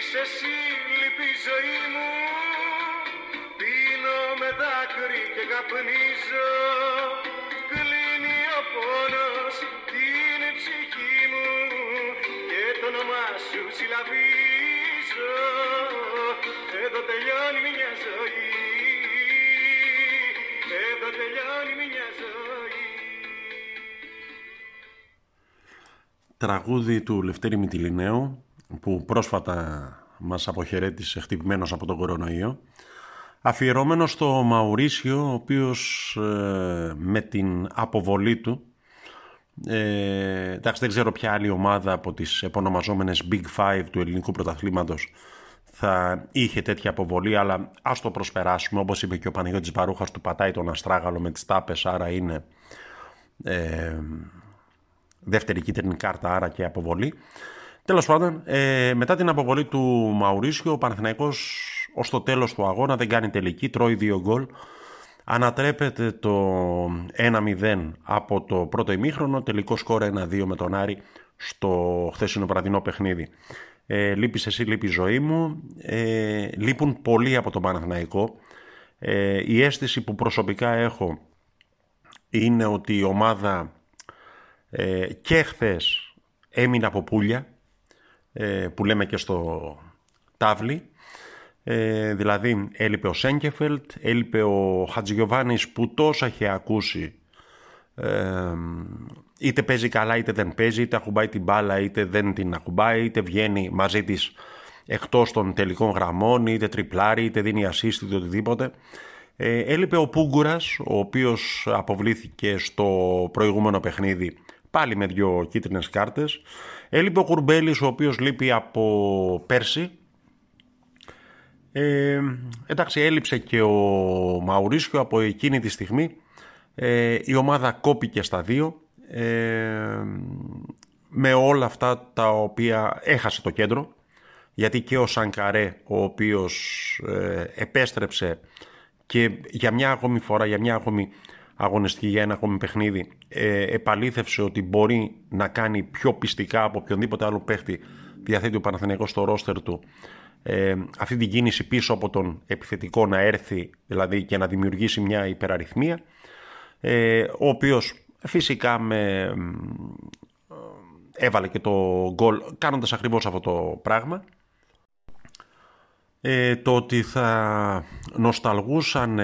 Λείπεις εσύ, λείπει η ζωή μου. Πίνω με δάκρυ και καπνίζω. Κλείνει ο πόνος την ψυχή μου. Και το όνομά σου συλλαβίζω. Εδώ τελειώνει μια ζωή. Εδώ τελειώνει μια ζωή. Τραγούδι του Λευτέρη Μητυλινέου που πρόσφατα μας αποχαιρέτησε χτυπημένος από τον κορονοϊό αφιερώμενο στο Μαουρίσιο ο οποίος ε, με την αποβολή του ε, εντάξει δεν ξέρω ποια άλλη ομάδα από τις επωνομαζόμενες Big Five του ελληνικού πρωταθλήματος θα είχε τέτοια αποβολή αλλά ας το προσπεράσουμε. Όπως είπε και ο Παναγιώτης Βαρούχας του πατάει τον Αστράγαλο με τις τάπες άρα είναι ε, δεύτερη κίτρινη κάρτα άρα και αποβολή Τέλος πάντων, ε, μετά την αποβολή του Μαουρίσιο, ο Παναθηναϊκός ως το τέλος του αγώνα δεν κάνει τελική, τρώει δύο γκολ. Ανατρέπεται το 1-0 από το πρώτο ημίχρονο, τελικό σκορ 1-2 με τον Άρη στο χθεσινό βραδινό παιχνίδι. Ε, λείπεις εσύ, λείπει η ζωή μου. Ε, λείπουν πολλοί από τον Παναθηναϊκό. Ε, η αίσθηση που προσωπικά έχω είναι ότι η ομάδα ε, και χθες έμεινε από πουλια ε, που λέμε και στο τάβλι. Ε, δηλαδή έλειπε ο Σέγκεφελτ, έλειπε ο Χατζηγιοβάνης που τόσα είχε ακούσει ε, είτε παίζει καλά είτε δεν παίζει, είτε ακουμπάει την μπάλα είτε δεν την ακουμπάει, είτε βγαίνει μαζί της εκτός των τελικών γραμμών, είτε τριπλάρει, είτε δίνει assist, είτε οτιδήποτε. Ε, έλειπε ο Πούγκουρας, ο οποίος αποβλήθηκε στο προηγούμενο παιχνίδι πάλι με δύο κίτρινες κάρτες. Έλειπε ο Κουρμπέλης ο οποίος λείπει από πέρσι. Ε, εντάξει έλειψε και ο Μαουρίσιο από εκείνη τη στιγμή. Ε, η ομάδα κόπηκε στα δύο. Ε, με όλα αυτά τα οποία έχασε το κέντρο. Γιατί και ο Σανκαρέ ο οποίος ε, επέστρεψε και για μια ακόμη φορά, για μια ακόμη αγωνιστική για ένα ακόμη παιχνίδι, ε, επαλήθευσε ότι μπορεί να κάνει πιο πιστικά από οποιονδήποτε άλλο παίχτη διαθέτει ο Παναθηναϊκός στο ρόστερ του ε, αυτή την κίνηση πίσω από τον επιθετικό να έρθει δηλαδή και να δημιουργήσει μια υπεραριθμία ε, ο οποίος φυσικά με, ε, έβαλε και το γκολ κάνοντας ακριβώς αυτό το πράγμα ε, το ότι θα νοσταλγούσαν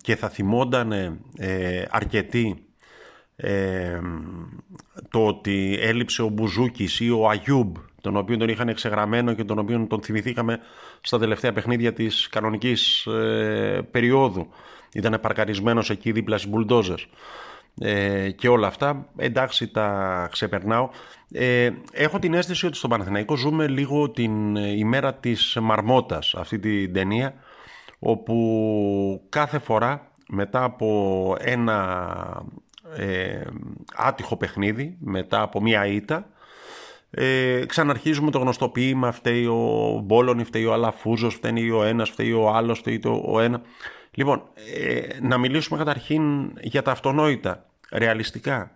και θα θυμόνταν ε, αρκετοί ε, το ότι έλειψε ο Μπουζούκης ή ο Αγιούμπ τον οποίο τον είχαν εξεγραμμένο και τον οποίο τον θυμηθήκαμε στα τελευταία παιχνίδια της κανονικής ε, περίοδου. Ήταν παρκαρισμένος εκεί δίπλα στις μπουλντόζες ε, και όλα αυτά. Εντάξει τα ξεπερνάω. Ε, έχω την αίσθηση ότι στο Παναθηναϊκό ζούμε λίγο την ημέρα της Μαρμότας αυτή την ταινία όπου κάθε φορά μετά από ένα ε, άτυχο παιχνίδι, μετά από μία ήττα ε, ξαναρχίζουμε το γνωστό ποίημα φταίει ο Μπόλωνη, φταίει ο Αλαφούζος, φταίει ο ένας, φταίει ο άλλος, φταίει το ο ένα. Λοιπόν, ε, να μιλήσουμε καταρχήν για τα αυτονόητα, ρεαλιστικά.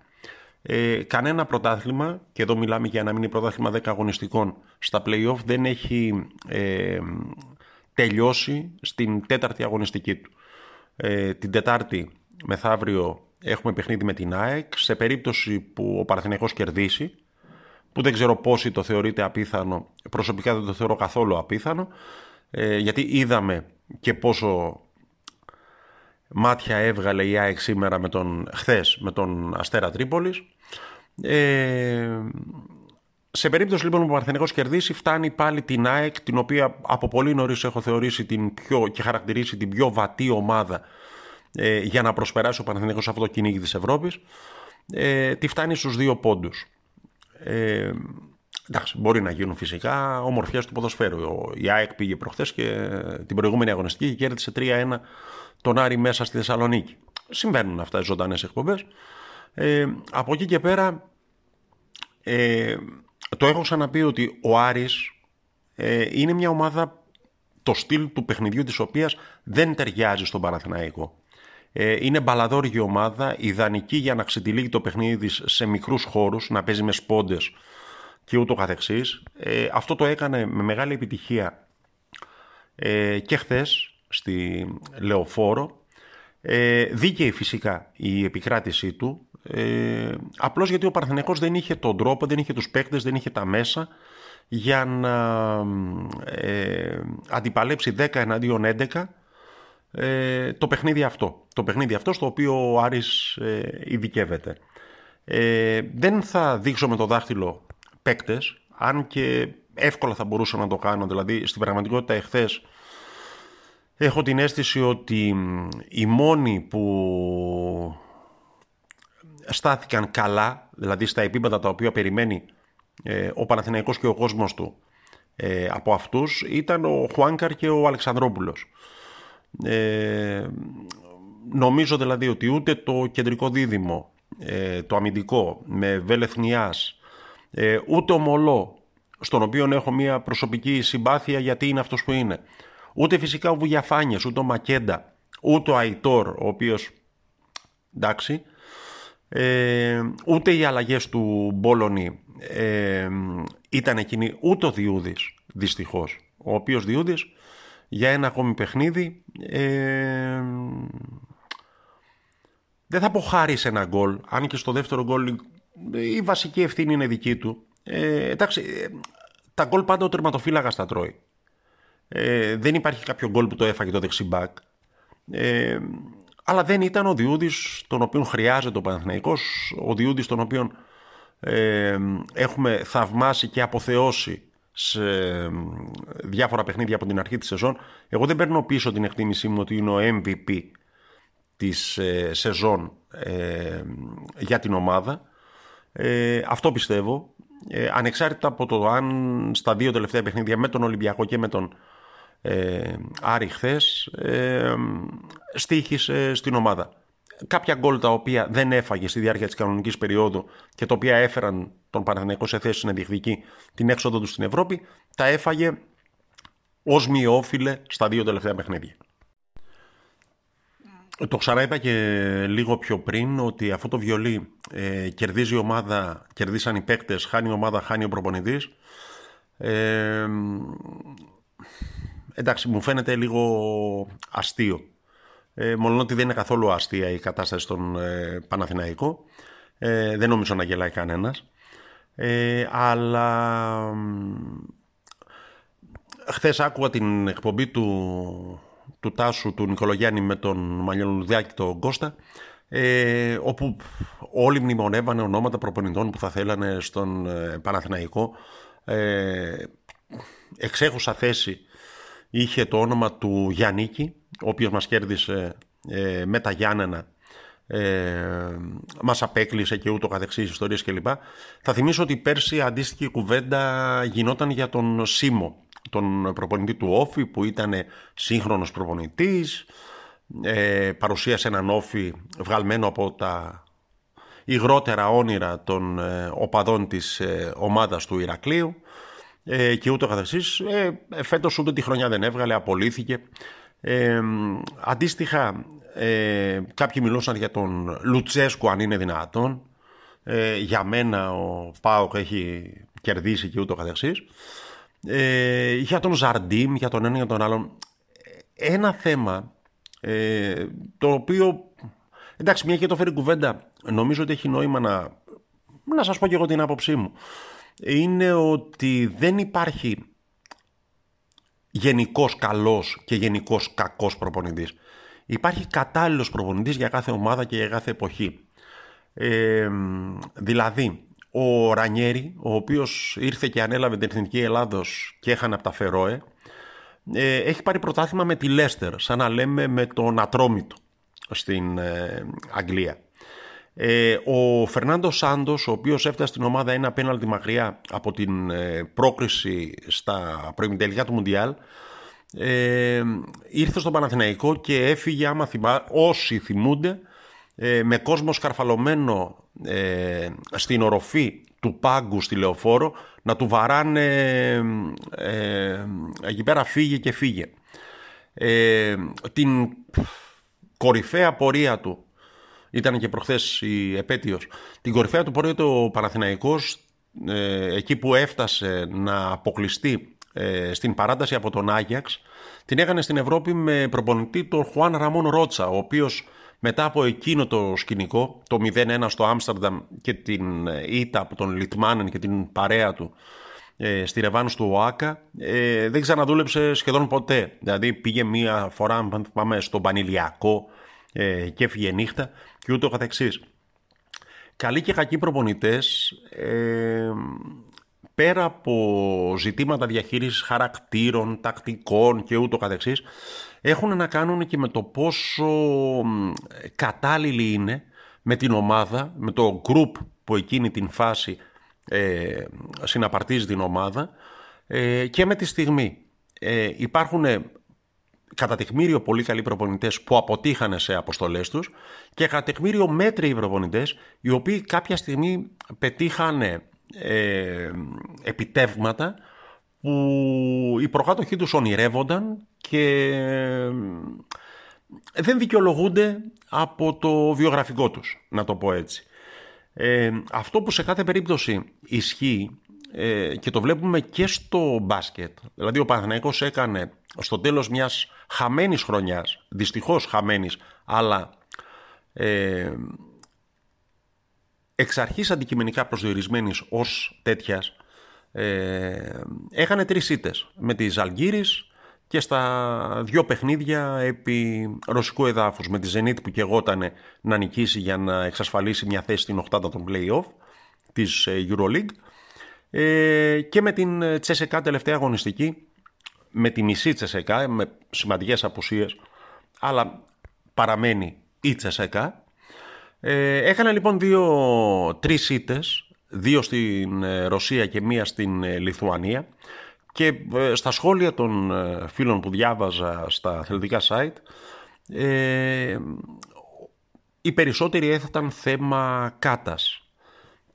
Ε, κανένα πρωτάθλημα, και εδώ μιλάμε για ένα μήνυ πρωτάθλημα 10 αγωνιστικών, στα play-off δεν έχει ε, τελειώσει στην τέταρτη αγωνιστική του. Ε, την Τετάρτη μεθαύριο έχουμε παιχνίδι με την ΑΕΚ. Σε περίπτωση που ο Παραθυνιακός κερδίσει, που δεν ξέρω πόσοι το θεωρείτε απίθανο, προσωπικά δεν το θεωρώ καθόλου απίθανο, ε, γιατί είδαμε και πόσο μάτια έβγαλε η ΑΕΚ σήμερα με τον, χθες με τον Αστέρα Τρίπολης. Ε, σε περίπτωση λοιπόν που ο Παρθενικός κερδίσει φτάνει πάλι την ΑΕΚ την οποία από πολύ νωρίς έχω θεωρήσει την πιο, και χαρακτηρίσει την πιο βατή ομάδα ε, για να προσπεράσει ο Παναθηναϊκός σε αυτό το κυνήγι της Ευρώπης ε, τη φτάνει στους δύο πόντους. Ε, εντάξει, μπορεί να γίνουν φυσικά ομορφιές του ποδοσφαίρου. Η ΑΕΚ πήγε προχθές και την προηγούμενη αγωνιστική και κέρδισε 3-1 τον Άρη μέσα στη Θεσσαλονίκη. Συμβαίνουν αυτά οι ζωντανές εκπομπές. Ε, από εκεί και πέρα ε, το έχω ξαναπεί ότι ο Άρης ε, είναι μια ομάδα το στυλ του παιχνιδιού της οποίας δεν ταιριάζει στον Παναθηναϊκό. Ε, είναι μπαλαδόρικη ομάδα, ιδανική για να ξετυλίγει το παιχνίδι της σε μικρούς χώρους, να παίζει με σπόντες και ούτω καθεξής. Ε, αυτό το έκανε με μεγάλη επιτυχία ε, και χθες στη Λεωφόρο. Ε, δίκαιη φυσικά η επικράτησή του, ε, απλώς γιατί ο Παρθενεκός δεν είχε τον τρόπο, δεν είχε τους παίκτες, δεν είχε τα μέσα για να ε, αντιπαλέψει 10 εναντίον 11 ε, το παιχνίδι αυτό. Το παιχνίδι αυτό στο οποίο ο Άρης ε, ειδικεύεται. Ε, δεν θα δείξω με το δάχτυλο παίκτες, αν και εύκολα θα μπορούσα να το κάνω. Δηλαδή, στην πραγματικότητα εχθές έχω την αίσθηση ότι οι μόνοι που στάθηκαν καλά, δηλαδή στα επίπεδα τα οποία περιμένει ε, ο Παναθηναϊκός και ο κόσμος του ε, από αυτούς, ήταν ο Χουάνκαρ και ο Αλεξανδρόπουλος. Ε, νομίζω δηλαδή ότι ούτε το κεντρικό δίδυμο, ε, το αμυντικό με Βελεθνιάς, ε, ούτε ο Μολό, στον οποίο έχω μια προσωπική συμπάθεια γιατί είναι αυτός που είναι, ούτε φυσικά ο Βουγιαφάνιες, ούτε ο Μακέντα, ούτε ο Αϊτόρ, ο οποίος, εντάξει, ε, ούτε οι αλλαγές του Μπόλωνη ε, ήταν εκείνοι, ούτε ο Διούδης, δυστυχώς, ο οποίος Διούδης για ένα ακόμη παιχνίδι. Ε, δεν θα πω χάρη σε ένα γκολ, αν και στο δεύτερο γκολ η βασική ευθύνη είναι δική του. Ε, εντάξει, ε, τα γκολ πάντα ο τερματοφύλακας τα τρώει. Ε, δεν υπάρχει κάποιο γκολ που το έφαγε το δεξιμπάκ. Ε, αλλά δεν ήταν ο Διούδης τον οποίο χρειάζεται ο Παναθηναϊκός, ο Διούδης τον οποίο ε, έχουμε θαυμάσει και αποθεώσει σε διάφορα παιχνίδια από την αρχή της σεζόν. Εγώ δεν παίρνω πίσω την εκτίμησή μου ότι είναι ο MVP της ε, σεζόν ε, για την ομάδα. Ε, αυτό πιστεύω. Ε, ανεξάρτητα από το αν στα δύο τελευταία παιχνίδια με τον Ολυμπιακό και με τον ε, Άρη χθες ε, στήχησε στην ομάδα κάποια γκολ τα οποία δεν έφαγε στη διάρκεια της κανονικής περίοδου και τα οποία έφεραν τον Παναθηναϊκό σε θέση να διεκδικεί την έξοδο του στην Ευρώπη, τα έφαγε ως μειόφιλε στα δύο τελευταία παιχνίδια. Το ξαναείπα και λίγο πιο πριν ότι αυτό το βιολί ε, κερδίζει η ομάδα, κερδίσαν οι παίκτες, χάνει η ομάδα, χάνει ο προπονητής. Ε, εντάξει, μου φαίνεται λίγο αστείο ε, μόνο ότι δεν είναι καθόλου αστεία η κατάσταση στον ε, Παναθηναϊκό. Ε, δεν νομίζω να γελάει κανένας. Ε, αλλά χθες άκουγα την εκπομπή του, του Τάσου του Νικολογιάννη με τον Μανιολουδάκη τον Κώστα ε, όπου όλοι μνημονεύανε ονόματα προπονητών που θα θέλανε στον ε, Παναθηναϊκό ε, εξέχουσα θέση είχε το όνομα του Γιάννικη ο οποίος μας κέρδισε ε, με τα Γιάννενα ε, μας απέκλεισε και ούτω καθεξής ιστορίες κλπ. Θα θυμίσω ότι πέρσι αντίστοιχη κουβέντα γινόταν για τον Σίμο, τον προπονητή του Όφη που ήταν σύγχρονος προπονητής, ε, παρουσίασε έναν Όφη βγαλμένο από τα υγρότερα όνειρα των ε, οπαδών της ε, ομάδας του Ηρακλείου ε, και ούτω καθεξής. Ε, φέτος ούτε τη χρονιά δεν έβγαλε, απολύθηκε. Ε, αντίστοιχα, ε, κάποιοι μιλούσαν για τον Λουτσέσκου αν είναι δυνατόν. Ε, για μένα ο Πάοκ έχει κερδίσει και ούτω καθεξής. Ε, για τον Ζαρντίμ, για τον ένα για τον άλλον. Ένα θέμα ε, το οποίο, εντάξει μια και το φέρει κουβέντα, νομίζω ότι έχει νόημα να, να σας πω και εγώ την άποψή μου. Είναι ότι δεν υπάρχει γενικός καλός και γενικός κακός προπονητής. Υπάρχει κατάλληλος προπονητής για κάθε ομάδα και για κάθε εποχή. Ε, δηλαδή, ο Ρανιέρη, ο οποίος ήρθε και ανέλαβε την Εθνική Ελλάδος και έχανε από τα Φερόε, ε, έχει πάρει πρωτάθλημα με τη Λέστερ, σαν να λέμε με τον Ατρόμητο στην ε, Αγγλία. Ε, ο Φερνάντο Σάντος, ο οποίος έφτασε στην ομάδα ένα πέναλτι μακριά από την ε, πρόκριση στα προημιτελικά του Μουντιάλ, ε, ήρθε στο Παναθηναϊκό και έφυγε, άμα θυμά, όσοι θυμούνται, ε, με κόσμο σκαρφαλωμένο ε, στην οροφή του πάγκου στη Λεωφόρο να του βαράνε ε, εκεί πέρα φύγε και φύγε. την κορυφαία πορεία του ήταν και προχθές η επέτειος. Την κορυφαία του πορεία ο Παναθηναϊκός εκεί που έφτασε να αποκλειστεί στην παράταση από τον Άγιαξ την έκανε στην Ευρώπη με προπονητή τον Χουάν Ραμόν Ρότσα ο οποίος μετά από εκείνο το σκηνικό, το 0-1 στο Άμστερνταμ και την ήττα από τον Λιτμάνεν και την παρέα του ε, στη Ρεβάνου του ΟΑΚΑ, ε, δεν ξαναδούλεψε σχεδόν ποτέ. Δηλαδή πήγε μία φορά, πάμε, στον Πανηλιακό ε, και έφυγε νύχτα και ούτω καθεξής. Καλοί και κακοί προπονητές, ε, πέρα από ζητήματα διαχείρισης χαρακτήρων, τακτικών και ούτω καθεξής, έχουν να κάνουν και με το πόσο κατάλληλοι είναι με την ομάδα, με το group που εκείνη την φάση ε, συναπαρτίζει την ομάδα ε, και με τη στιγμή. Ε, υπάρχουν κατά τεκμήριο πολύ καλοί προπονητές που αποτύχανε σε αποστολές τους και κατά τεκμήριο μέτριοι προπονητές οι οποίοι κάποια στιγμή πετύχανε ε, επιτεύγματα που οι προκάτοχοί τους ονειρεύονταν και δεν δικαιολογούνται από το βιογραφικό τους, να το πω έτσι. Ε, αυτό που σε κάθε περίπτωση ισχύει ε, και το βλέπουμε και στο μπάσκετ, δηλαδή ο Παναθηναϊκός έκανε στο τέλος μιας χαμένης χρονιάς, δυστυχώς χαμένης, αλλά ε, εξ αρχής αντικειμενικά προσδιορισμένης ως τέτοιας, ε, έκανε τρεις ήττες με τη Ζαλγκύρης και στα δύο παιχνίδια επί ρωσικού εδάφους με τη Zenit που κεγόταν να νικήσει για να εξασφαλίσει μια θέση στην οχτάδα των play-off της ε, Euroleague ε, και με την Τσεσεκά τελευταία αγωνιστική με τη μισή Τσεσεκά με σημαντικές απουσίες αλλά παραμένει η Τσεσεκά. Ε, έκανε λοιπόν δύο, τρεις ήττες δύο στην ε, Ρωσία και μία στην ε, Λιθουανία. Και ε, στα σχόλια των φίλων που διάβαζα στα αθλητικά site ε, οι περισσότεροι έθεταν θέμα κάτας.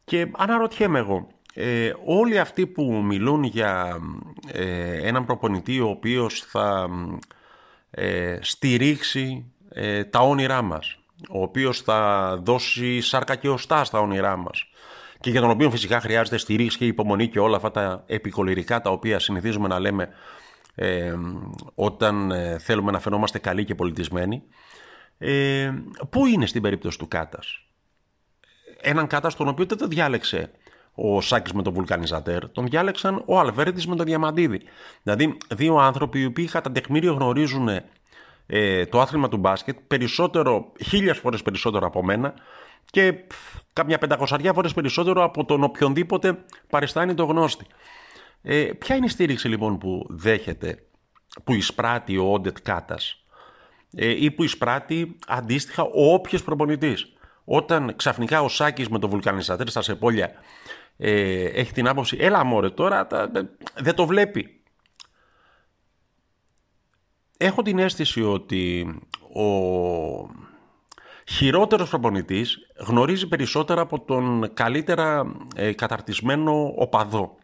Και αναρωτιέμαι εγώ ε, όλοι αυτοί που μιλούν για ε, έναν προπονητή ο οποίος θα στηρίξει τα όνειρά μας ο οποίος θα δώσει σάρκα και οστά στα όνειρά μας και για τον οποίο φυσικά χρειάζεται στηρίξη και υπομονή και όλα αυτά τα επικολυρικά τα οποία συνηθίζουμε να λέμε ε, όταν ε, θέλουμε να φαινόμαστε καλοί και πολιτισμένοι. Ε, πού είναι στην περίπτωση του Κάτας; Έναν Κάτας τον οποίο δεν το διάλεξε ο Σάκης με τον Βουλκανιζατέρ, τον διάλεξαν ο Αλβέρτης με τον Διαμαντίδη. Δηλαδή δύο άνθρωποι οι οποίοι κατά τεχμήριο γνωρίζουν ε, το άθλημα του μπάσκετ περισσότερο, χίλιες φορές περισσότερο από μένα και κάμια πεντακοσαριά φορές περισσότερο από τον οποιονδήποτε παριστάνει το γνώστη. Ε, ποια είναι η στήριξη λοιπόν που δέχεται, που εισπράττει ο Όντετ Κάτας; Ε, ή που εισπράττει αντίστοιχα ο όποιος προπονητής. Όταν ξαφνικά ο Σάκης με το βουλκανιστατέρ στα Σεπόλια ε, έχει την άποψη «Έλα μωρέ τώρα, τα, δεν το βλέπει». Έχω την αίσθηση ότι ο χειρότερος προπονητής γνωρίζει περισσότερα από τον καλύτερα ε, καταρτισμένο οπαδό.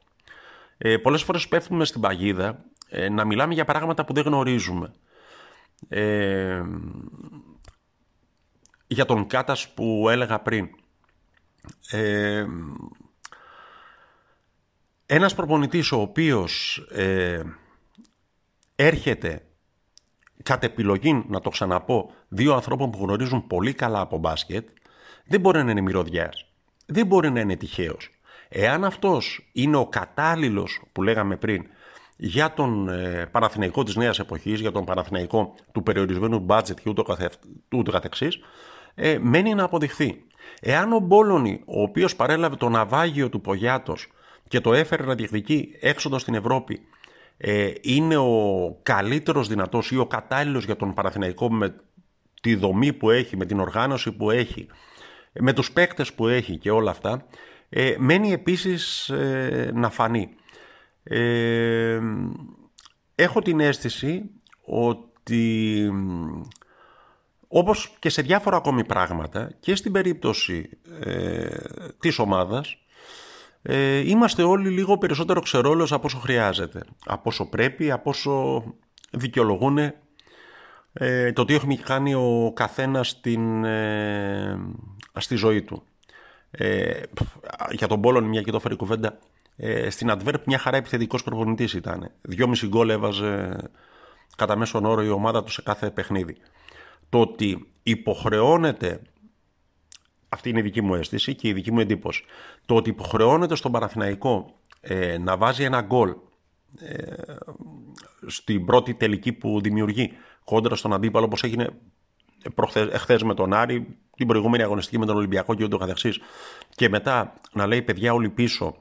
Ε, πολλές φορές πέφτουμε στην παγίδα ε, να μιλάμε για πράγματα που δεν γνωρίζουμε. Ε, για τον Κάτας που έλεγα πριν. Ε, ένας προπονητής ο οποίος ε, έρχεται κατ' επιλογή, να το ξαναπώ, δύο ανθρώπων που γνωρίζουν πολύ καλά από μπάσκετ, δεν μπορεί να είναι μυρωδιάς. Δεν μπορεί να είναι τυχαίος. Εάν αυτός είναι ο κατάλληλος που λέγαμε πριν για τον ε, Παναθηναϊκό της νέας εποχής, για τον Παναθηναϊκό του περιορισμένου μπάτζετ και ούτω, καθε, ούτω καθεξής, ε, μένει να αποδειχθεί. Εάν ο Μπόλωνη, ο οποίος παρέλαβε το ναυάγιο του Πογιάτος και το έφερε να διεκδικεί έξοδος στην Ευρώπη, ε, είναι ο καλύτερος δυνατός ή ο κατάλληλος για τον Παναθηναϊκό με τη δομή που έχει, με την οργάνωση που έχει, με τους παίκτες που έχει και όλα αυτά, ε, μένει επίσης ε, να φανεί. Ε, έχω την αίσθηση ότι όπως και σε διάφορα ακόμη πράγματα και στην περίπτωση ε, της ομάδας ε, είμαστε όλοι λίγο περισσότερο ξερόλος από όσο χρειάζεται. Από όσο πρέπει, από όσο δικαιολογούν ε, το τι έχει κάνει ο καθένας στην, ε, στη ζωή του. Ε, για τον Πόλον, μια και το φέρει κουβέντα, ε, στην Adverb μια χαρά επιθετικός προπονητής ήταν. Δυόμιση γκολ έβαζε κατά μέσον όρο η ομάδα του σε κάθε παιχνίδι. Το ότι υποχρεώνεται, αυτή είναι η δική μου αίσθηση και η δική μου εντύπωση, το ότι υποχρεώνεται στον Παναθηναϊκό ε, να βάζει ένα γκολ ε, στην πρώτη τελική που δημιουργεί κόντρα στον αντίπαλο όπως έγινε εχθές με τον Άρη, την προηγούμενη αγωνιστική με τον Ολυμπιακό και ούτω καθεξής και μετά να λέει παιδιά όλοι πίσω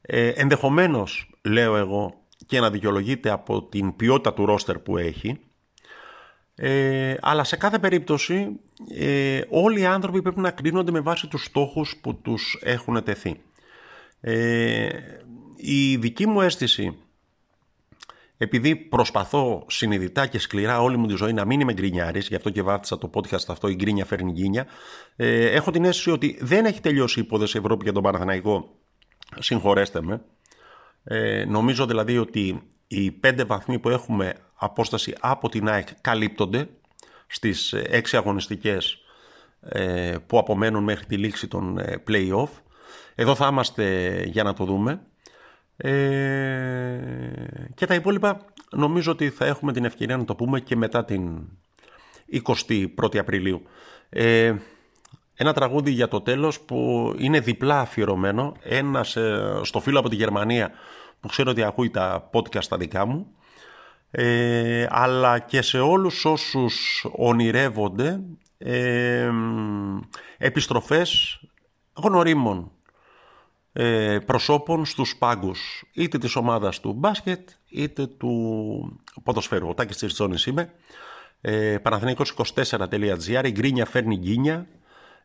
ε, ενδεχομένως λέω εγώ και να δικαιολογείται από την ποιότητα του ρόστερ που έχει ε, αλλά σε κάθε περίπτωση ε, όλοι οι άνθρωποι πρέπει να κρίνονται με βάση τους στόχους που τους έχουν τεθεί. Ε, η δική μου αίσθηση επειδή προσπαθώ συνειδητά και σκληρά όλη μου τη ζωή να μην είμαι γκρινιάρης, γι' αυτό και βάθησα το podcast αυτό, η γκρίνια φέρνει γκίνια, ε, έχω την αίσθηση ότι δεν έχει τελειώσει η υπόθεση Ευρώπη για τον Παναθηναϊκό. Συγχωρέστε με. Ε, νομίζω δηλαδή ότι οι πέντε βαθμοί που έχουμε απόσταση από την ΑΕΚ καλύπτονται στις έξι αγωνιστικές ε, που απομένουν μέχρι τη λήξη των ε, play-off. Εδώ θα είμαστε για να το δούμε. Ε, και τα υπόλοιπα νομίζω ότι θα έχουμε την ευκαιρία να το πούμε και μετά την 21η Απριλίου. Ε, ένα τραγούδι για το τέλος που είναι διπλά αφιερωμένο. Ένας ε, στο φίλο από τη Γερμανία που ξέρω ότι ακούει τα podcast τα δικά μου. Ε, αλλά και σε όλους όσους ονειρεύονται ε, επιστροφές γνωρίμων ε, προσώπων στους πάγκους είτε της ομάδας του μπάσκετ είτε του ποδοσφαίρου. Ο Τάκης Τσιρτσόνης είμαι. Ε, Παναθηναϊκός24.gr η γκρίνια φέρνει γκίνια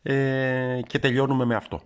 ε, και τελειώνουμε με αυτό.